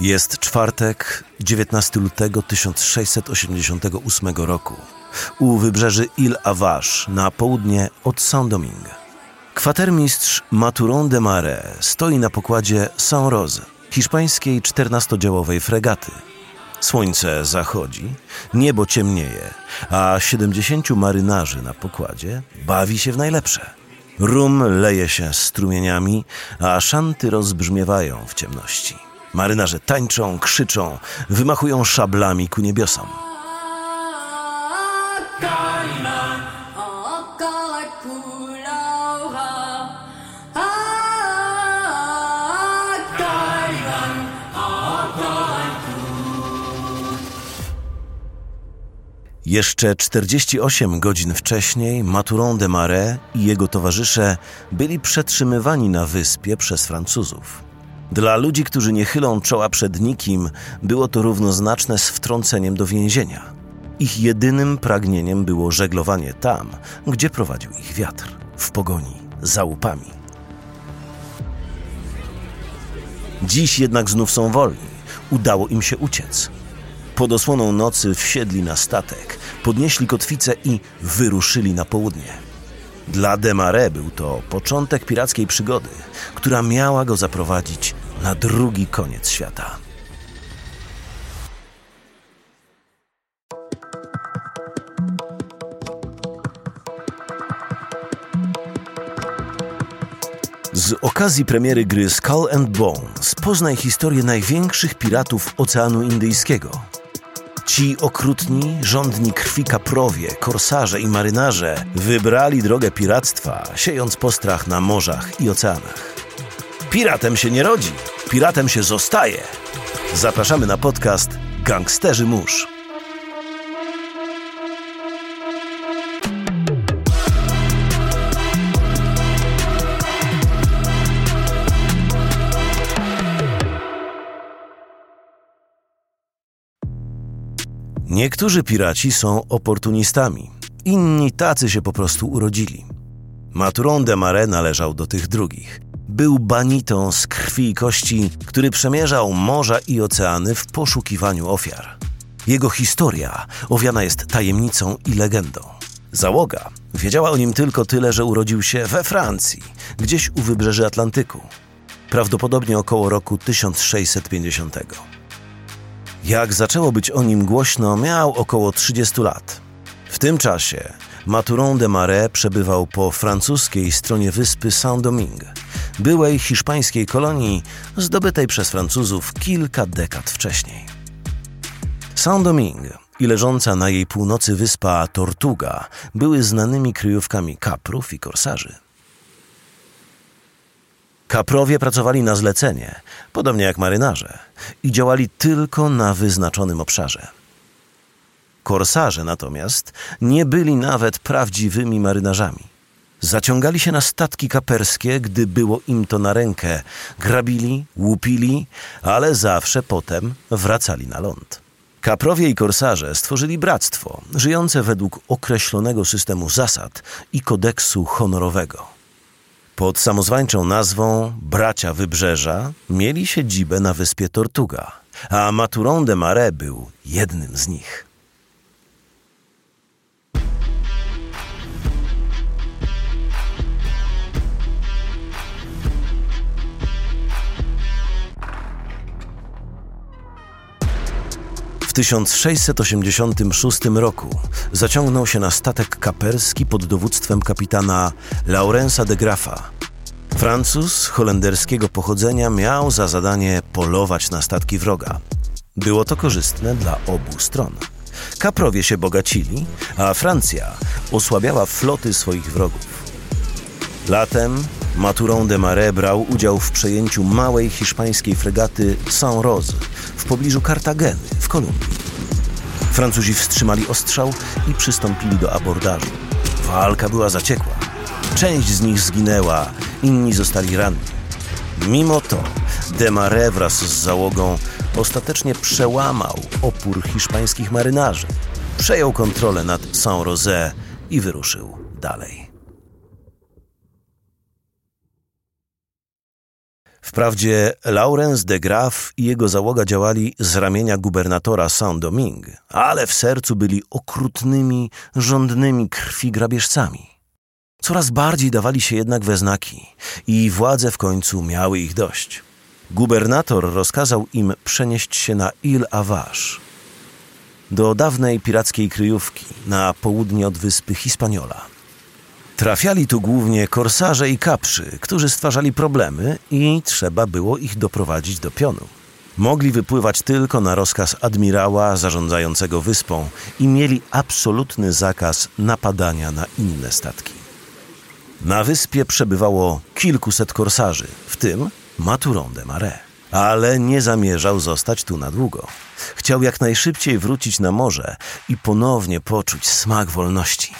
Jest czwartek, 19 lutego 1688 roku, u wybrzeży Ile-Avache na południe od Saint-Domingue. Kwatermistrz Maturon de Marais stoi na pokładzie Saint-Rose, hiszpańskiej 14-działowej fregaty. Słońce zachodzi, niebo ciemnieje, a 70 marynarzy na pokładzie bawi się w najlepsze. Rum leje się strumieniami, a szanty rozbrzmiewają w ciemności. Marynarze tańczą, krzyczą, wymachują szablami ku niebiosom. Jeszcze 48 godzin wcześniej Maturon de Marais i jego towarzysze byli przetrzymywani na wyspie przez Francuzów. Dla ludzi, którzy nie chylą czoła przed nikim, było to równoznaczne z wtrąceniem do więzienia. Ich jedynym pragnieniem było żeglowanie tam, gdzie prowadził ich wiatr, w pogoni za łupami. Dziś jednak znów są wolni. Udało im się uciec. Pod osłoną nocy wsiedli na statek, podnieśli kotwicę i wyruszyli na południe. Dla Demare był to początek pirackiej przygody, która miała go zaprowadzić na drugi koniec świata. Z okazji premiery gry Skull and Bones poznaj historię największych piratów Oceanu Indyjskiego. Ci okrutni, żądni krwi kaprowie, korsarze i marynarze wybrali drogę piractwa, siejąc postrach na morzach i oceanach. Piratem się nie rodzi, piratem się zostaje. Zapraszamy na podcast Gangsterzy Mórz. Niektórzy piraci są oportunistami, inni tacy się po prostu urodzili. Maturon de Marais należał do tych drugich. Był banitą z krwi i kości, który przemierzał morza i oceany w poszukiwaniu ofiar. Jego historia owiana jest tajemnicą i legendą. Załoga wiedziała o nim tylko tyle, że urodził się we Francji, gdzieś u wybrzeży Atlantyku. Prawdopodobnie około roku 1650. Jak zaczęło być o nim głośno, miał około 30 lat. W tym czasie Maturon de Marais przebywał po francuskiej stronie wyspy Saint-Domingue, byłej hiszpańskiej kolonii zdobytej przez Francuzów kilka dekad wcześniej. Saint-Domingue i leżąca na jej północy wyspa Tortuga były znanymi kryjówkami kaprów i korsarzy. Kaprowie pracowali na zlecenie, podobnie jak marynarze, i działali tylko na wyznaczonym obszarze. Korsarze natomiast nie byli nawet prawdziwymi marynarzami. Zaciągali się na statki kaperskie, gdy było im to na rękę, grabili, łupili, ale zawsze potem wracali na ląd. Kaprowie i korsarze stworzyli bractwo, żyjące według określonego systemu zasad i kodeksu honorowego. Pod samozwańczą nazwą Bracia Wybrzeża mieli siedzibę na wyspie Tortuga, a Maturon de Marais był jednym z nich. W 1686 roku zaciągnął się na statek kaperski pod dowództwem kapitana Laurensa de Graffa. Francuz holenderskiego pochodzenia miał za zadanie polować na statki wroga. Było to korzystne dla obu stron. Kaprowie się bogacili, a Francja osłabiała floty swoich wrogów. Latem Maturon de Marais brał udział w przejęciu małej hiszpańskiej fregaty Saint-Rose w pobliżu Kartageny w Kolumbii. Francuzi wstrzymali ostrzał i przystąpili do abordażu. Walka była zaciekła. Część z nich zginęła, inni zostali ranni. Mimo to Marais wraz z załogą ostatecznie przełamał opór hiszpańskich marynarzy, przejął kontrolę nad Saint-Rosé i wyruszył dalej. Wprawdzie Laurence de Graaf i jego załoga działali z ramienia gubernatora Saint-Domingue, ale w sercu byli okrutnymi, żądnymi krwi grabieżcami. Coraz bardziej dawali się jednak we znaki i władze w końcu miały ich dość. Gubernator rozkazał im przenieść się na Ile Avache, do dawnej pirackiej kryjówki na południe od wyspy Hispaniola. Trafiali tu głównie korsarze i kaprzy, którzy stwarzali problemy i trzeba było ich doprowadzić do pionu. Mogli wypływać tylko na rozkaz admirała zarządzającego wyspą i mieli absolutny zakaz napadania na inne statki. Na wyspie przebywało kilkuset korsarzy, w tym Maturon de Marais. Ale nie zamierzał zostać tu na długo. Chciał jak najszybciej wrócić na morze i ponownie poczuć smak wolności.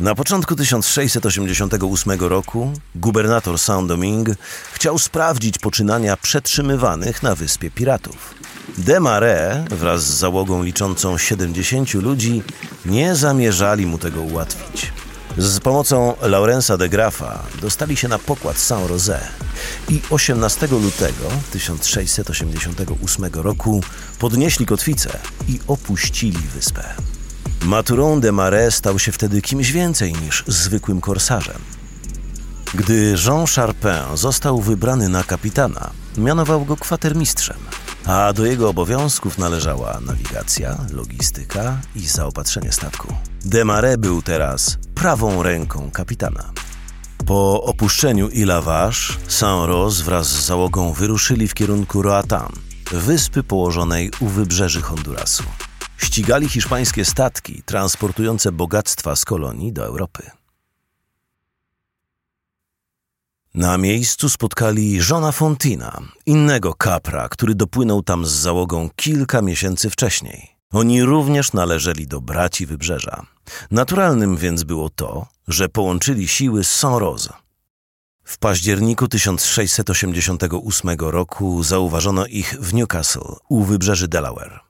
Na początku 1688 roku gubernator Saint-Domingue chciał sprawdzić poczynania przetrzymywanych na wyspie piratów. Desmarais wraz z załogą liczącą 70 ludzi nie zamierzali mu tego ułatwić. Z pomocą Laurensa de Grafa dostali się na pokład Saint-Rosé i 18 lutego 1688 roku podnieśli kotwicę i opuścili wyspę. Maturon de Marais stał się wtedy kimś więcej niż zwykłym korsarzem. Gdy Jean Charpin został wybrany na kapitana, mianował go kwatermistrzem, a do jego obowiązków należała nawigacja, logistyka i zaopatrzenie statku. Desmarais był teraz prawą ręką kapitana. Po opuszczeniu Ile-Vache, Saint-Rose wraz z załogą wyruszyli w kierunku Roatan, wyspy położonej u wybrzeży Hondurasu. Ścigali hiszpańskie statki transportujące bogactwa z kolonii do Europy. Na miejscu spotkali żona Fontina, innego kapra, który dopłynął tam z załogą kilka miesięcy wcześniej. Oni również należeli do braci wybrzeża. Naturalnym więc było to, że połączyli siły z Saint-Rose. W październiku 1688 roku zauważono ich w Newcastle u wybrzeży Delaware.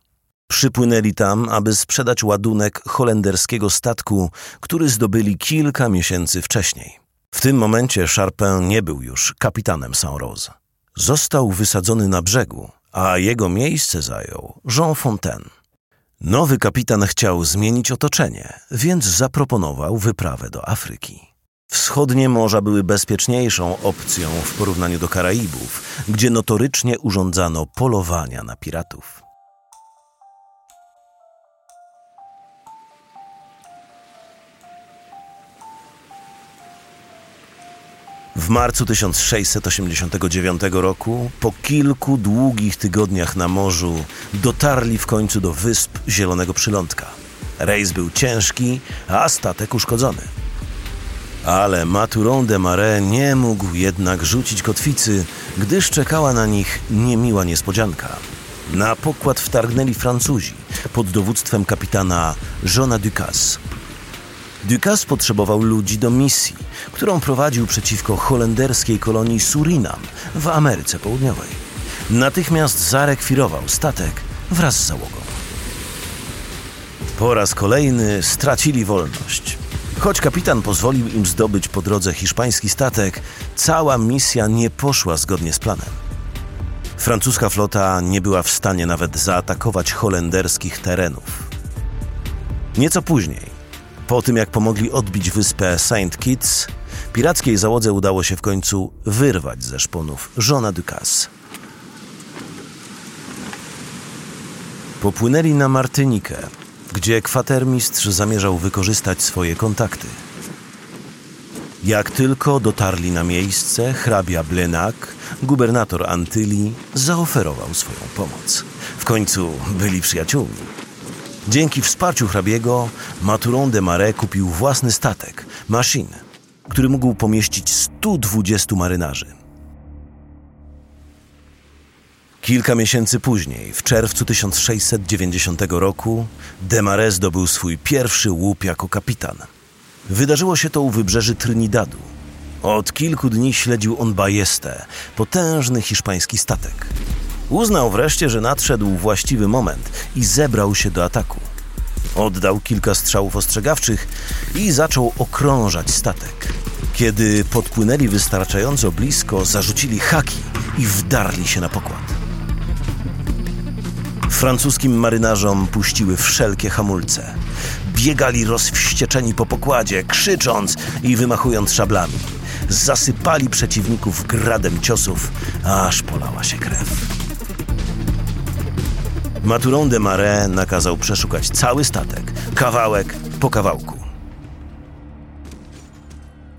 Przypłynęli tam, aby sprzedać ładunek holenderskiego statku, który zdobyli kilka miesięcy wcześniej. W tym momencie Charpin nie był już kapitanem Saint-Rose. Został wysadzony na brzegu, a jego miejsce zajął Jean Fontaine. Nowy kapitan chciał zmienić otoczenie, więc zaproponował wyprawę do Afryki. Wschodnie morza były bezpieczniejszą opcją w porównaniu do Karaibów, gdzie notorycznie urządzano polowania na piratów. W marcu 1689 roku, po kilku długich tygodniach na morzu, dotarli w końcu do wysp Zielonego Przylądka. Rejs był ciężki, a statek uszkodzony. Ale Maturon de Marais nie mógł jednak rzucić kotwicy, gdyż czekała na nich niemiła niespodzianka. Na pokład wtargnęli Francuzi pod dowództwem kapitana Jeana Ducasse. Ducasse potrzebował ludzi do misji, którą prowadził przeciwko holenderskiej kolonii Surinam w Ameryce Południowej. Natychmiast zarekwirował statek wraz z załogą. Po raz kolejny stracili wolność. Choć kapitan pozwolił im zdobyć po drodze hiszpański statek, cała misja nie poszła zgodnie z planem. Francuska flota nie była w stanie nawet zaatakować holenderskich terenów. Nieco później, po tym jak pomogli odbić wyspę Saint Kitts, pirackiej załodze udało się w końcu wyrwać ze szponów żona Ducasse. Popłynęli na Martynikę, gdzie kwatermistrz zamierzał wykorzystać swoje kontakty. Jak tylko dotarli na miejsce, hrabia Blenak, gubernator Antylii, zaoferował swoją pomoc. W końcu byli przyjaciółmi. Dzięki wsparciu hrabiego, Maturon de Marais kupił własny statek, Machine, który mógł pomieścić 120 marynarzy. Kilka miesięcy później, w czerwcu 1690 roku, Desmarais zdobył swój pierwszy łup jako kapitan. Wydarzyło się to u wybrzeży Trinidadu. Od kilku dni śledził on bajestę, potężny hiszpański statek. Uznał wreszcie, że nadszedł właściwy moment i zebrał się do ataku. Oddał kilka strzałów ostrzegawczych i zaczął okrążać statek. Kiedy podpłynęli wystarczająco blisko, zarzucili haki i wdarli się na pokład. Francuskim marynarzom puściły wszelkie hamulce. Biegali rozwścieczeni po pokładzie, krzycząc i wymachując szablami. Zasypali przeciwników gradem ciosów, aż polała się krew. Maturon de Marais nakazał przeszukać cały statek, kawałek po kawałku.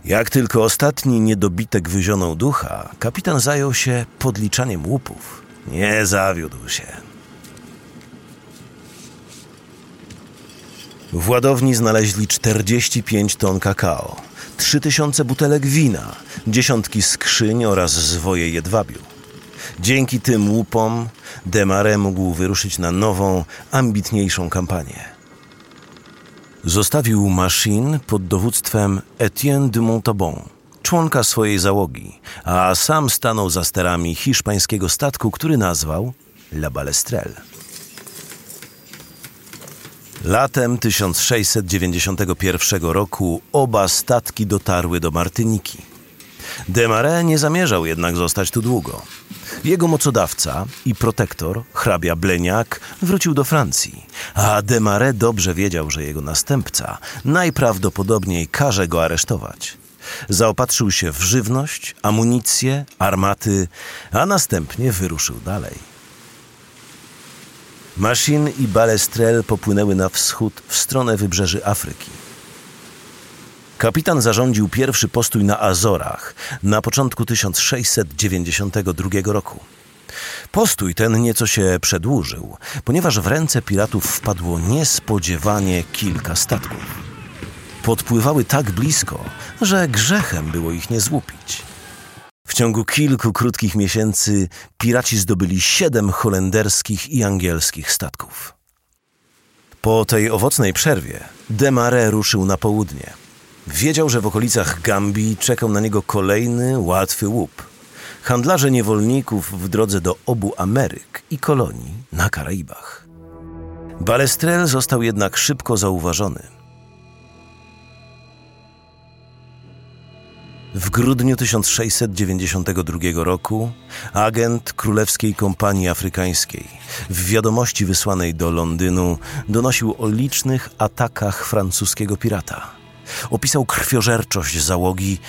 Jak tylko ostatni niedobitek wyzionął ducha, kapitan zajął się podliczaniem łupów. Nie zawiódł się. W ładowni znaleźli 45 ton kakao, 3000 butelek wina, dziesiątki skrzyń oraz zwoje jedwabiu. Dzięki tym łupom Demare mógł wyruszyć na nową, ambitniejszą kampanię. Zostawił maszyn pod dowództwem Etienne de Montabon, członka swojej załogi, a sam stanął za sterami hiszpańskiego statku, który nazwał La Balestrelle. Latem 1691 roku oba statki dotarły do Martyniki. Desmarais nie zamierzał jednak zostać tu długo. Jego mocodawca i protektor, hrabia Bleniak, wrócił do Francji, a Desmarais dobrze wiedział, że jego następca najprawdopodobniej każe go aresztować. Zaopatrzył się w żywność, amunicję, armaty, a następnie wyruszył dalej. Machine i Balestrel popłynęły na wschód w stronę wybrzeży Afryki. Kapitan zarządził pierwszy postój na Azorach na początku 1692 roku. Postój ten nieco się przedłużył, ponieważ w ręce piratów wpadło niespodziewanie kilka statków. Podpływały tak blisko, że grzechem było ich nie złupić. W ciągu kilku krótkich miesięcy piraci zdobyli siedem holenderskich i angielskich statków. Po tej owocnej przerwie Demare ruszył na południe. Wiedział, że w okolicach Gambii czekał na niego kolejny łatwy łup. Handlarze niewolników w drodze do obu Ameryk i kolonii na Karaibach. Balestrel został jednak szybko zauważony – W grudniu 1692 roku agent Królewskiej Kompanii Afrykańskiej w wiadomości wysłanej do Londynu donosił o licznych atakach francuskiego pirata. Opisał krwiożerczość załogi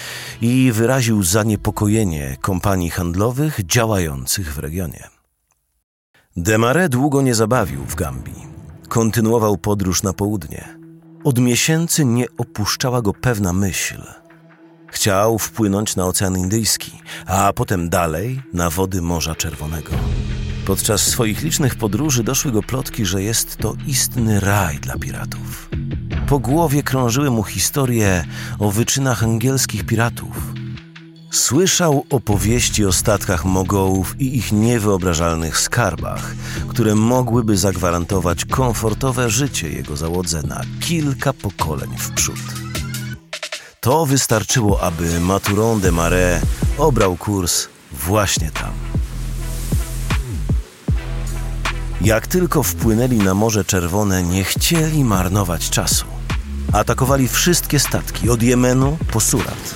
i wyraził zaniepokojenie kompanii handlowych działających w regionie. Desmarais długo nie zabawił w Gambii. Kontynuował podróż na południe. Od miesięcy nie opuszczała go pewna myśl – Chciał wpłynąć na Ocean Indyjski, a potem dalej na wody Morza Czerwonego. Podczas swoich licznych podróży doszły go plotki, że jest to istny raj dla piratów. Po głowie krążyły mu historie o wyczynach angielskich piratów. Słyszał opowieści o statkach Mogołów i ich niewyobrażalnych skarbach, które mogłyby zagwarantować komfortowe życie jego załodze na kilka pokoleń w przód. To wystarczyło, aby Maturon de Marais obrał kurs właśnie tam. Jak tylko wpłynęli na Morze Czerwone, nie chcieli marnować czasu. Atakowali wszystkie statki, od Jemenu po Surat.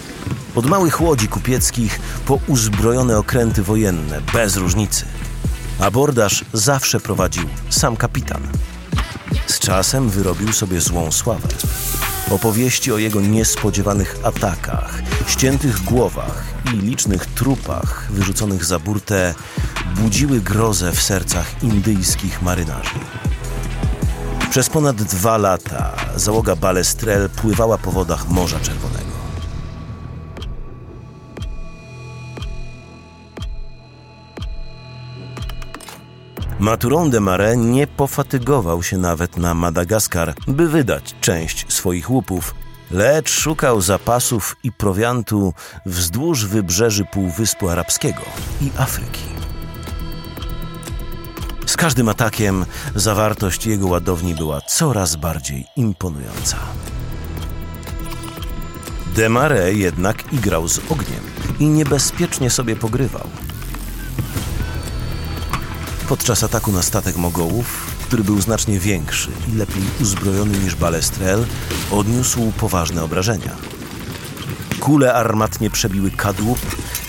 Od małych łodzi kupieckich po uzbrojone okręty wojenne, bez różnicy. Abordaż zawsze prowadził sam kapitan. Z czasem wyrobił sobie złą sławę. Opowieści o jego niespodziewanych atakach, ściętych głowach i licznych trupach wyrzuconych za burtę budziły grozę w sercach indyjskich marynarzy. Przez ponad dwa lata załoga Balestrel pływała po wodach Morza Czerwonego. Maturon de Marais nie pofatygował się nawet na Madagaskar, by wydać część swoich łupów, lecz szukał zapasów i prowiantu wzdłuż wybrzeży Półwyspu Arabskiego i Afryki. Z każdym atakiem zawartość jego ładowni była coraz bardziej imponująca. Demare jednak igrał z ogniem i niebezpiecznie sobie pogrywał – Podczas ataku na statek Mogołów, który był znacznie większy i lepiej uzbrojony niż Balestrel, odniósł poważne obrażenia. Kule armatnie przebiły kadłub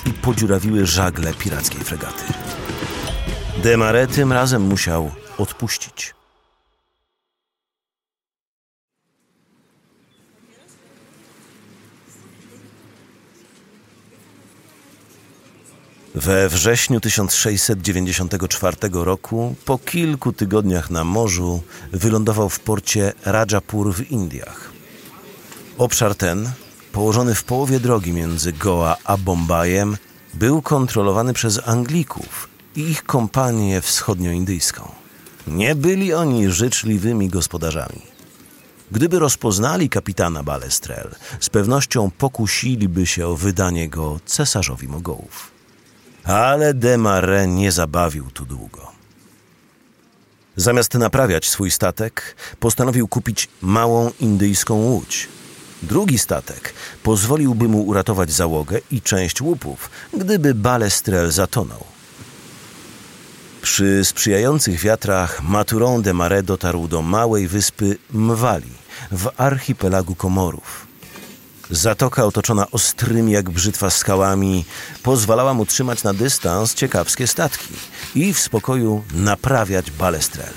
i podziurawiły żagle pirackiej fregaty. Desmarais tym razem musiał odpuścić. We wrześniu 1694 roku, po kilku tygodniach na morzu, wylądował w porcie Rajapur w Indiach. Obszar ten, położony w połowie drogi między Goa a Bombajem, był kontrolowany przez Anglików i ich kompanię wschodnioindyjską. Nie byli oni życzliwymi gospodarzami. Gdyby rozpoznali kapitana Balestrel, z pewnością pokusiliby się o wydanie go cesarzowi Mogołów. Ale Desmarais nie zabawił tu długo. Zamiast naprawiać swój statek, postanowił kupić małą indyjską łódź. Drugi statek pozwoliłby mu uratować załogę i część łupów, gdyby Balestrel zatonął. Przy sprzyjających wiatrach Maturon de Marais dotarł do małej wyspy Mwali w archipelagu Komorów. Zatoka otoczona ostrymi jak brzytwa skałami pozwalała mu trzymać na dystans ciekawskie statki i w spokoju naprawiać balestrel.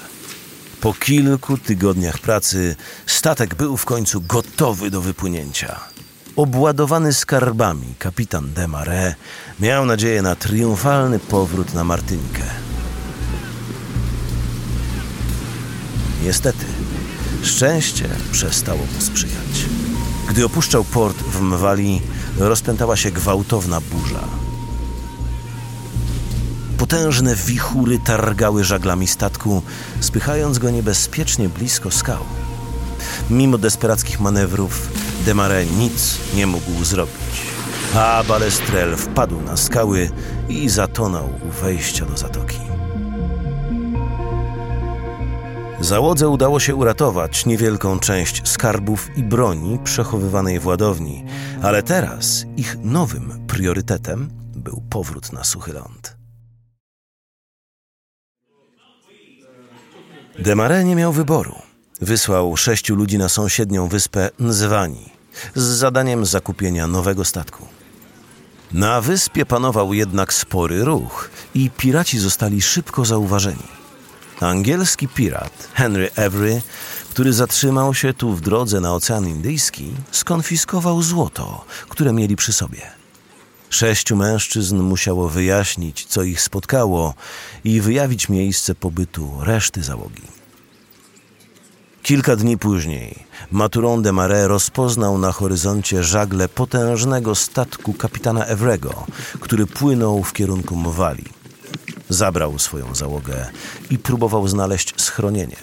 Po kilku tygodniach pracy statek był w końcu gotowy do wypłynięcia. Obładowany skarbami kapitan Desmarais miał nadzieję na triumfalny powrót na Martynkę. Niestety, szczęście przestało mu sprzyjać. Gdy opuszczał port w Mwali, rozpętała się gwałtowna burza. Potężne wichury targały żaglami statku, spychając go niebezpiecznie blisko skał. Mimo desperackich manewrów, Desmarais nic nie mógł zrobić, a Balestrel wpadł na skały i zatonął u wejścia do zatoki. Załodze udało się uratować niewielką część skarbów i broni przechowywanej w ładowni, ale teraz ich nowym priorytetem był powrót na suchy ląd. Desmarais nie miał wyboru. Wysłał sześciu ludzi na sąsiednią wyspę Nzwani z zadaniem zakupienia nowego statku. Na wyspie panował jednak spory ruch i piraci zostali szybko zauważeni. Angielski pirat Henry Avery, który zatrzymał się tu w drodze na Ocean Indyjski, skonfiskował złoto, które mieli przy sobie. Sześciu mężczyzn musiało wyjaśnić, co ich spotkało i wyjawić miejsce pobytu reszty załogi. Kilka dni później Maturon de Marais rozpoznał na horyzoncie żagle potężnego statku kapitana Evrego, który płynął w kierunku Mowali. Zabrał swoją załogę i próbował znaleźć schronienie.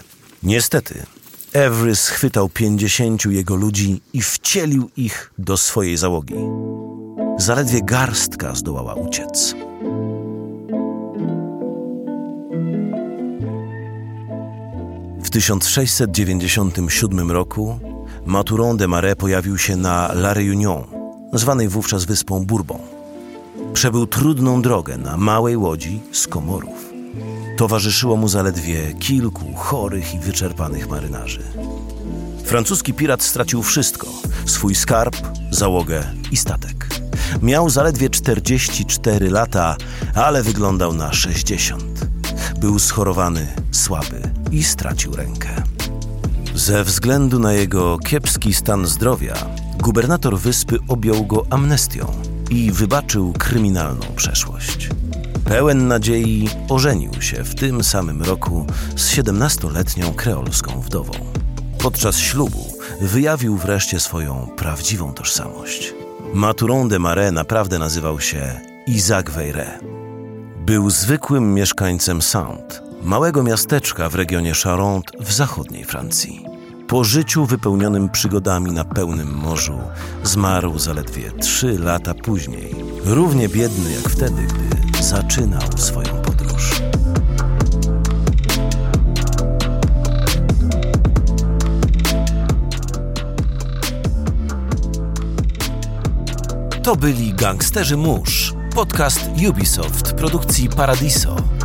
Niestety, Every schwytał pięćdziesięciu jego ludzi i wcielił ich do swojej załogi. Zaledwie garstka zdołała uciec. W 1697 roku Maturon de Marais pojawił się na La Réunion, zwanej wówczas wyspą Bourbon. Przebył trudną drogę na małej łodzi z komorów. Towarzyszyło mu zaledwie kilku chorych i wyczerpanych marynarzy. Francuski pirat stracił wszystko: swój skarb, załogę i statek. Miał zaledwie 44 lata, ale wyglądał na 60. Był schorowany, słaby i stracił rękę. Ze względu na jego kiepski stan zdrowia, gubernator wyspy objął go amnestią i wybaczył kryminalną przeszłość. Pełen nadziei ożenił się w tym samym roku z 17-letnią kreolską wdową. Podczas ślubu wyjawił wreszcie swoją prawdziwą tożsamość. Maturon de Marais naprawdę nazywał się Isaac Veyre. Był zwykłym mieszkańcem Saint, małego miasteczka w regionie Charente w zachodniej Francji. Po życiu wypełnionym przygodami na pełnym morzu zmarł zaledwie trzy lata później, równie biedny jak wtedy, gdy zaczynał swoją podróż. To byli Gangsterzy Mórz, podcast Ubisoft produkcji Paradiso.